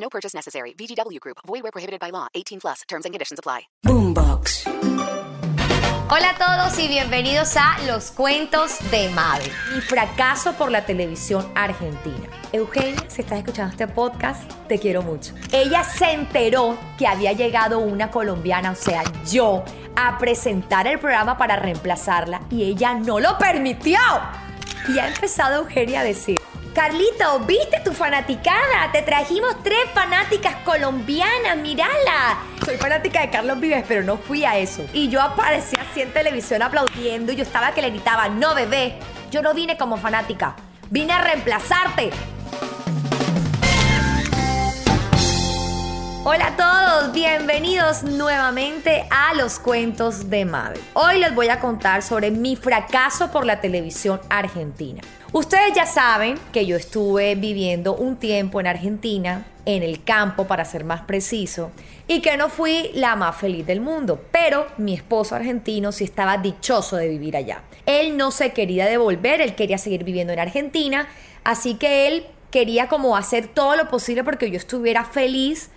No purchase necessary. VGW Group. Void where prohibited by law. 18 plus. Terms and conditions apply. Boombox. Hola a todos y bienvenidos a Los Cuentos de Mabel. Mi fracaso por la televisión argentina. Eugenia, si estás escuchando este podcast, te quiero mucho. Ella se enteró que había llegado una colombiana, o sea, yo, a presentar el programa para reemplazarla y ella no lo permitió. Y ha empezado Eugenia a decir, Carlito, ¿viste tu fanaticada? Te trajimos tres fanáticas colombianas, mírala. Soy fanática de Carlos Vives, pero no fui a eso. Y yo aparecí así en televisión aplaudiendo y yo estaba que le gritaba, no bebé, yo no vine como fanática, vine a reemplazarte. Hola a todos, bienvenidos nuevamente a los cuentos de Mabel. Hoy les voy a contar sobre mi fracaso por la televisión argentina. Ustedes ya saben que yo estuve viviendo un tiempo en Argentina, en el campo para ser más preciso, y que no fui la más feliz del mundo, pero mi esposo argentino sí estaba dichoso de vivir allá. Él no se quería devolver, él quería seguir viviendo en Argentina, así que él quería como hacer todo lo posible porque yo estuviera feliz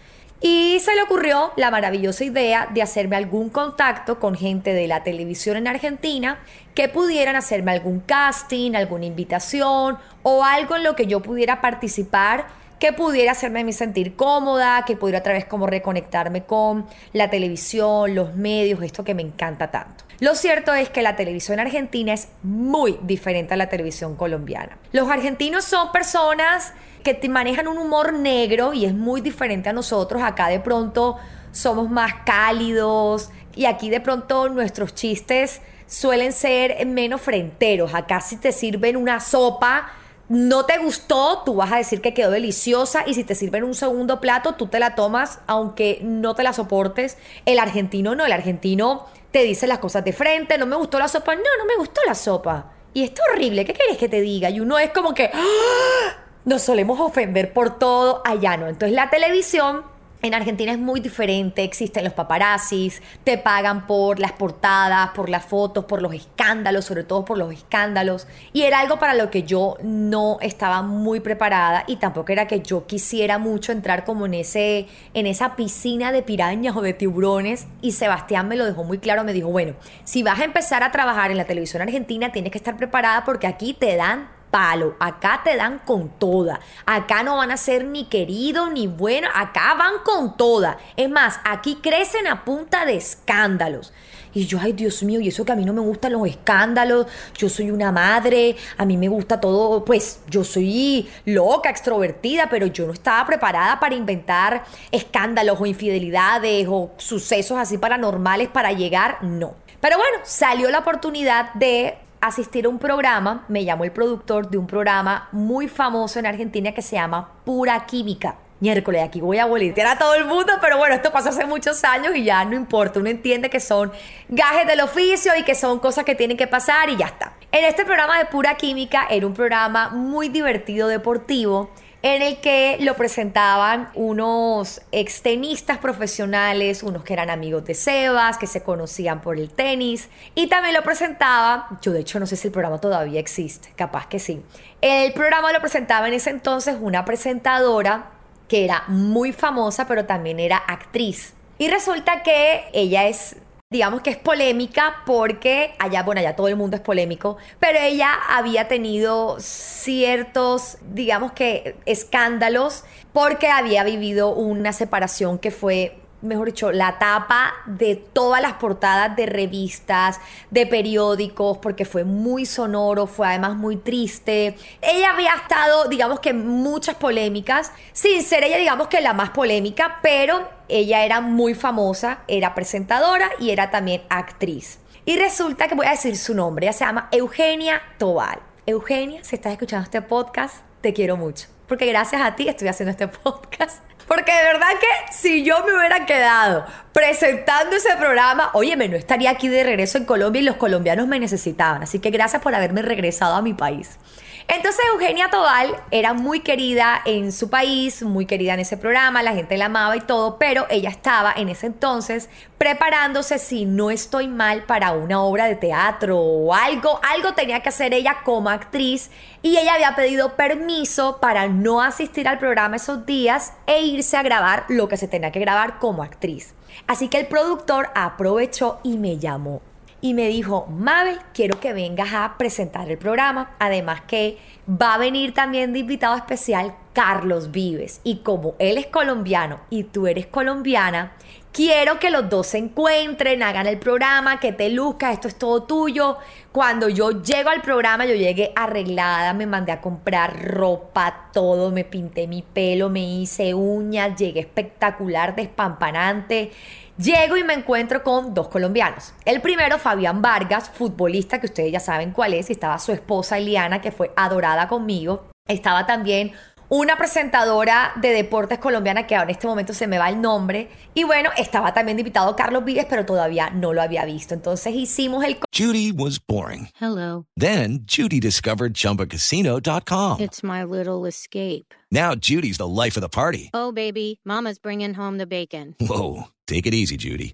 y se le ocurrió la maravillosa idea de hacerme algún contacto con gente de la televisión en Argentina que pudieran hacerme algún casting, alguna invitación o algo en lo que yo pudiera participar que pudiera hacerme sentir cómoda, que pudiera otra vez como reconectarme con la televisión, los medios, esto que me encanta tanto. Lo cierto es que la televisión argentina es muy diferente a la televisión colombiana. Los argentinos son personas que manejan un humor negro y es muy diferente a nosotros. Acá de pronto somos más cálidos y aquí de pronto nuestros chistes suelen ser menos frenteros. Acá si te sirven una sopa, no te gustó, tú vas a decir que quedó deliciosa y si te sirven un segundo plato, tú te la tomas aunque no te la soportes. El argentino no, el argentino te dice las cosas de frente, no me gustó la sopa, no, no me gustó la sopa. Y está horrible, ¿qué quieres que te diga? Y uno es como que... ¡ah! nos solemos ofender por todo, allá no. Entonces la televisión en Argentina es muy diferente, existen los paparazzis, te pagan por las portadas, por las fotos, por los escándalos, sobre todo por los escándalos. Y era algo para lo que yo no estaba muy preparada y tampoco era que yo quisiera mucho entrar como en, ese, en esa piscina de pirañas o de tiburones. Y Sebastián me lo dejó muy claro, me dijo, bueno, si vas a empezar a trabajar en la televisión argentina, tienes que estar preparada porque aquí te dan palo. Acá te dan con toda. Acá no van a ser ni querido ni bueno. Acá van con toda. Es más, aquí crecen a punta de escándalos. Y yo, ay Dios mío, y eso que a mí no me gustan los escándalos, yo soy una madre, a mí me gusta todo, pues yo soy loca, extrovertida, pero yo no estaba preparada para inventar escándalos o infidelidades o sucesos así paranormales para llegar, no. Pero bueno, salió la oportunidad de asistir a un programa, me llamó el productor de un programa muy famoso en Argentina que se llama Pura Química. Miércoles, aquí voy a boletear a todo el mundo, pero bueno, esto pasó hace muchos años y ya no importa, uno entiende que son gajes del oficio y que son cosas que tienen que pasar y ya está. En este programa de Pura Química era un programa muy divertido, deportivo, en el que lo presentaban unos extenistas profesionales, unos que eran amigos de Sebas, que se conocían por el tenis, y también lo presentaba, yo de hecho no sé si el programa todavía existe, capaz que sí. El programa lo presentaba en ese entonces una presentadora que era muy famosa, pero también era actriz. Y resulta que ella es digamos que es polémica porque allá, bueno, allá todo el mundo es polémico, pero ella había tenido ciertos, digamos que, escándalos porque había vivido una separación que fue mejor dicho, la tapa de todas las portadas de revistas, de periódicos, porque fue muy sonoro, fue además muy triste. Ella había estado, digamos que, en muchas polémicas, sin ser ella, digamos que la más polémica, pero ella era muy famosa, era presentadora y era también actriz. Y resulta que voy a decir su nombre, ella se llama Eugenia Tobal. Eugenia, si estás escuchando este podcast, te quiero mucho, porque gracias a ti estoy haciendo este podcast. ¿Por Porque de verdad que si yo me hubiera quedado presentando ese programa, óyeme, no estaría aquí de regreso en Colombia y los colombianos me necesitaban. Así que gracias por haberme regresado a mi país. Entonces Eugenia Tobal era muy querida en su país, muy querida en ese programa, la gente la amaba y todo, pero ella estaba en ese entonces preparándose, si no estoy mal, para una obra de teatro o algo, algo tenía que hacer ella como actriz y ella había pedido permiso para no asistir al programa esos días e irse a grabar lo que se tenía que grabar como actriz. Así que el productor aprovechó y me llamó y me dijo, Mabel, quiero que vengas a presentar el programa. Además que va a venir también de invitado especial Carlos Vives. Y como él es colombiano y tú eres colombiana, quiero que los dos se encuentren, hagan el programa, que te luzcas, esto es todo tuyo. Cuando yo llego al programa, yo llegué arreglada, me mandé a comprar ropa, todo, me pinté mi pelo, me hice uñas, llegué espectacular, despampanante. Llego y me encuentro con dos colombianos. El primero, Fabián Vargas, futbolista, que ustedes ya saben cuál es, y estaba su esposa Eliana, que fue adorada conmigo. Estaba también una presentadora de deportes colombiana que ahora en este momento se me va el nombre. Y bueno, estaba también invitado Carlos Vives, pero todavía no lo había visto. Entonces hicimos el... Judy was boring. Hello. Then Judy discovered ChumbaCasino.com. It's my little escape. Now Judy's the life of the party. Oh, baby, mama's bringing home the bacon. Whoa, take it easy, Judy.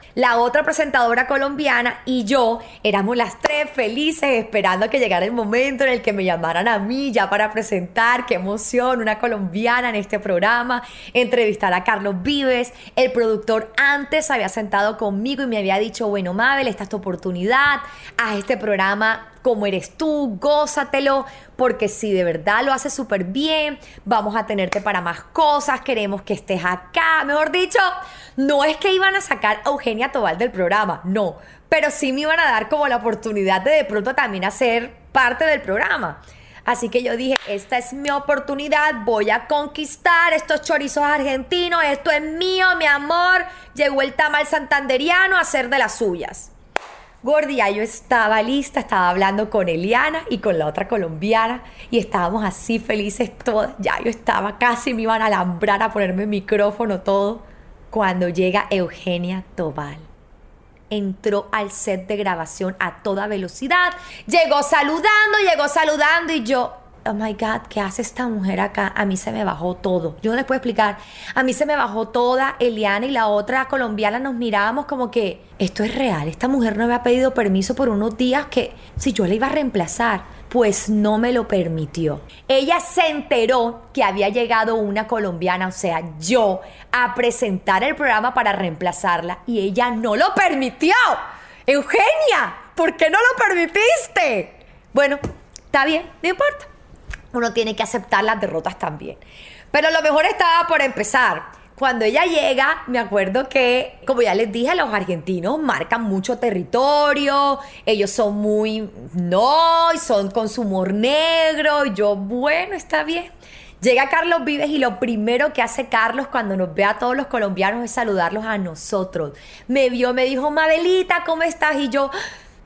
la otra presentadora colombiana y yo éramos las tres felices esperando que llegara el momento en el que me llamaran a mí ya para presentar. Qué emoción, una colombiana en este programa, entrevistar a Carlos Vives. El productor antes había sentado conmigo y me había dicho, bueno, Mabel, esta es tu oportunidad, haz este programa como eres tú, gózatelo, porque si de verdad lo haces súper bien, vamos a tenerte para más cosas, queremos que estés acá. Mejor dicho, no es que iban a sacar a Eugenia Tobal del programa, no, pero sí me iban a dar como la oportunidad de de pronto también hacer parte del programa. Así que yo dije, esta es mi oportunidad, voy a conquistar estos chorizos argentinos, esto es mío, mi amor. Llegó el tamal santanderiano a hacer de las suyas. Gordi, ya yo estaba lista, estaba hablando con Eliana y con la otra colombiana y estábamos así felices todas. Ya yo estaba casi, me iban a alambrar a ponerme el micrófono todo. Cuando llega Eugenia Tobal. Entró al set de grabación a toda velocidad. Llegó saludando, llegó saludando y yo, oh my God, ¿qué hace esta mujer acá? A mí se me bajó todo. Yo no les puedo explicar. A mí se me bajó toda. Eliana y la otra colombiana nos mirábamos como que esto es real. Esta mujer no había pedido permiso por unos días que si yo la iba a reemplazar, pues no me lo permitió. Ella se enteró que había llegado una colombiana, o sea, yo, a presentar el programa para reemplazarla y ella no lo permitió. Eugenia, ¿por qué no lo permitiste? Bueno, está bien, no importa uno tiene que aceptar las derrotas también. Pero lo mejor estaba por empezar. Cuando ella llega, me acuerdo que, como ya les dije, los argentinos marcan mucho territorio, ellos son muy no, son con su humor negro, y yo, bueno, está bien. Llega Carlos Vives y lo primero que hace Carlos cuando nos ve a todos los colombianos es saludarlos a nosotros. Me vio, me dijo, Mabelita, ¿cómo estás? Y yo,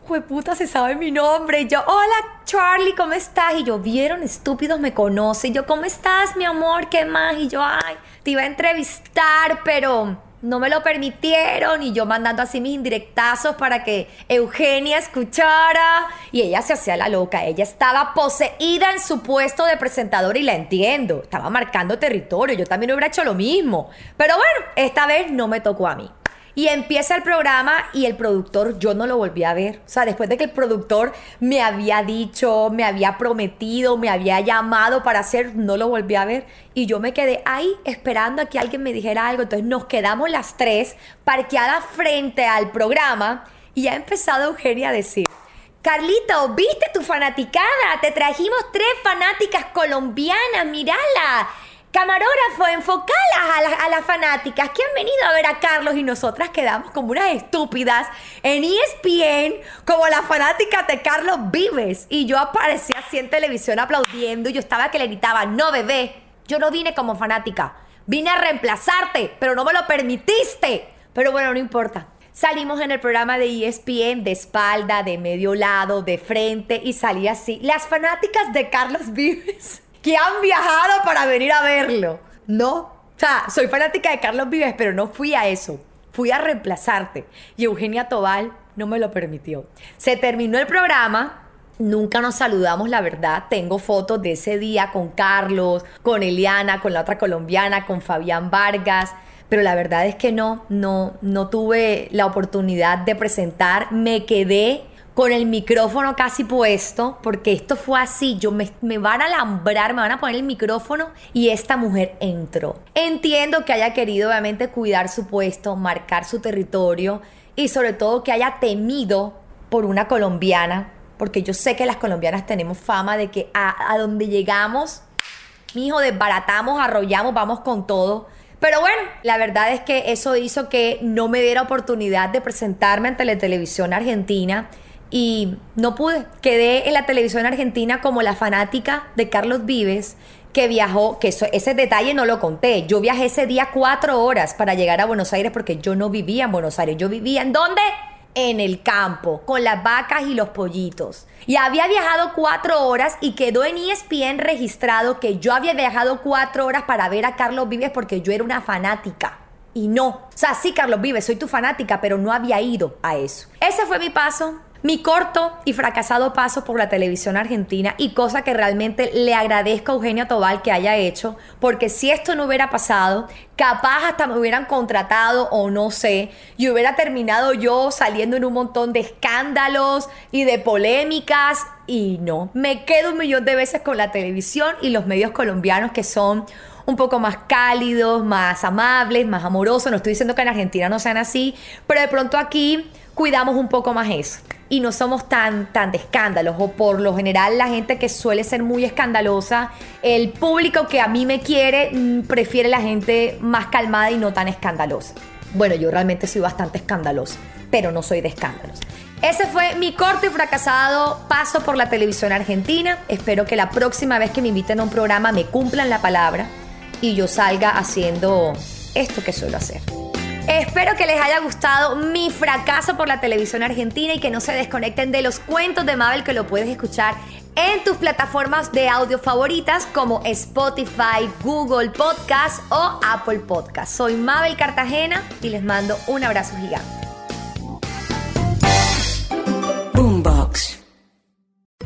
puta, se sabe mi nombre. Yo, hola Charlie, ¿cómo estás? Y yo, vieron, estúpidos, me conocen. Y yo, ¿cómo estás, mi amor? ¿Qué más? Y yo, ay, te iba a entrevistar, pero no me lo permitieron. Y yo mandando así mis indirectazos para que Eugenia escuchara. Y ella se hacía la loca. Ella estaba poseída en su puesto de presentador y la entiendo. Estaba marcando territorio. Yo también hubiera hecho lo mismo. Pero bueno, esta vez no me tocó a mí. Y empieza el programa y el productor, yo no lo volví a ver. O sea, después de que el productor me había dicho, me había prometido, me había llamado para hacer, no lo volví a ver. Y yo me quedé ahí esperando a que alguien me dijera algo. Entonces nos quedamos las tres parqueadas frente al programa y ha empezado Eugenia a decir. Carlito, ¿viste tu fanaticada? Te trajimos tres fanáticas colombianas, mírala. Camarógrafo, enfocalas a, las- a las fanáticas que han venido a ver a Carlos y nosotras quedamos como unas estúpidas en ESPN como las fanáticas de Carlos Vives. Y yo aparecía así en televisión aplaudiendo y yo estaba que le gritaba, no bebé, yo no vine como fanática, vine a reemplazarte, pero no me lo permitiste. Pero bueno, no importa. Salimos en el programa de ESPN de espalda, de medio lado, de frente y salí así. Las fanáticas de Carlos Vives que han viajado para venir a verlo. No. O sea, soy fanática de Carlos Vives, pero no fui a eso. Fui a reemplazarte. Y Eugenia Tobal no me lo permitió. Se terminó el programa. Nunca nos saludamos, la verdad. Tengo fotos de ese día con Carlos, con Eliana, con la otra colombiana, con Fabián Vargas. Pero la verdad es que no, no, no tuve la oportunidad de presentar. Me quedé con el micrófono casi puesto, porque esto fue así, yo me, me van a alambrar, me van a poner el micrófono y esta mujer entró. Entiendo que haya querido obviamente cuidar su puesto, marcar su territorio y sobre todo que haya temido por una colombiana, porque yo sé que las colombianas tenemos fama de que a, a donde llegamos, mijo, desbaratamos, arrollamos, vamos con todo. Pero bueno, la verdad es que eso hizo que no me diera oportunidad de presentarme ante la televisión argentina y no pude. Quedé en la televisión argentina como la fanática de Carlos Vives que viajó, que eso- ese detalle no lo conté. Yo viajé ese día cuatro horas para llegar a Buenos Aires porque yo no vivía en Buenos Aires. Yo vivía en dónde? En el campo, con las vacas y los pollitos. Y había viajado cuatro horas y quedó en ESPN registrado que yo había viajado cuatro horas para ver a Carlos Vives porque yo era una fanática. Y no. O sea, sí, Carlos Vives, soy tu fanática, pero no había ido a eso. Ese fue mi paso. Mi corto y fracasado paso por la televisión argentina y cosa que realmente le agradezco a Eugenia Tobal que haya hecho, porque si esto no hubiera pasado, capaz hasta me hubieran contratado o no sé, y hubiera terminado yo saliendo en un montón de escándalos y de polémicas y no, me quedo un millón de veces con la televisión y los medios colombianos que son un poco más cálidos, más amables, más amorosos. No estoy diciendo que en Argentina no sean así, pero de pronto aquí cuidamos un poco más eso. Y no somos tan, tan de escándalos, o por lo general la gente que suele ser muy escandalosa, el público que a mí me quiere mm, prefiere la gente más calmada y no tan escandalosa. Bueno, yo realmente soy bastante escandalosa, pero no soy de escándalos. Ese fue mi corto y fracasado paso por la televisión argentina. Espero que la próxima vez que me inviten a un programa me cumplan la palabra y yo salga haciendo esto que suelo hacer. Espero que les haya gustado mi fracaso por la televisión argentina y que no se desconecten de los cuentos de Mabel que lo puedes escuchar en tus plataformas de audio favoritas como Spotify, Google Podcast o Apple Podcast. Soy Mabel Cartagena y les mando un abrazo gigante.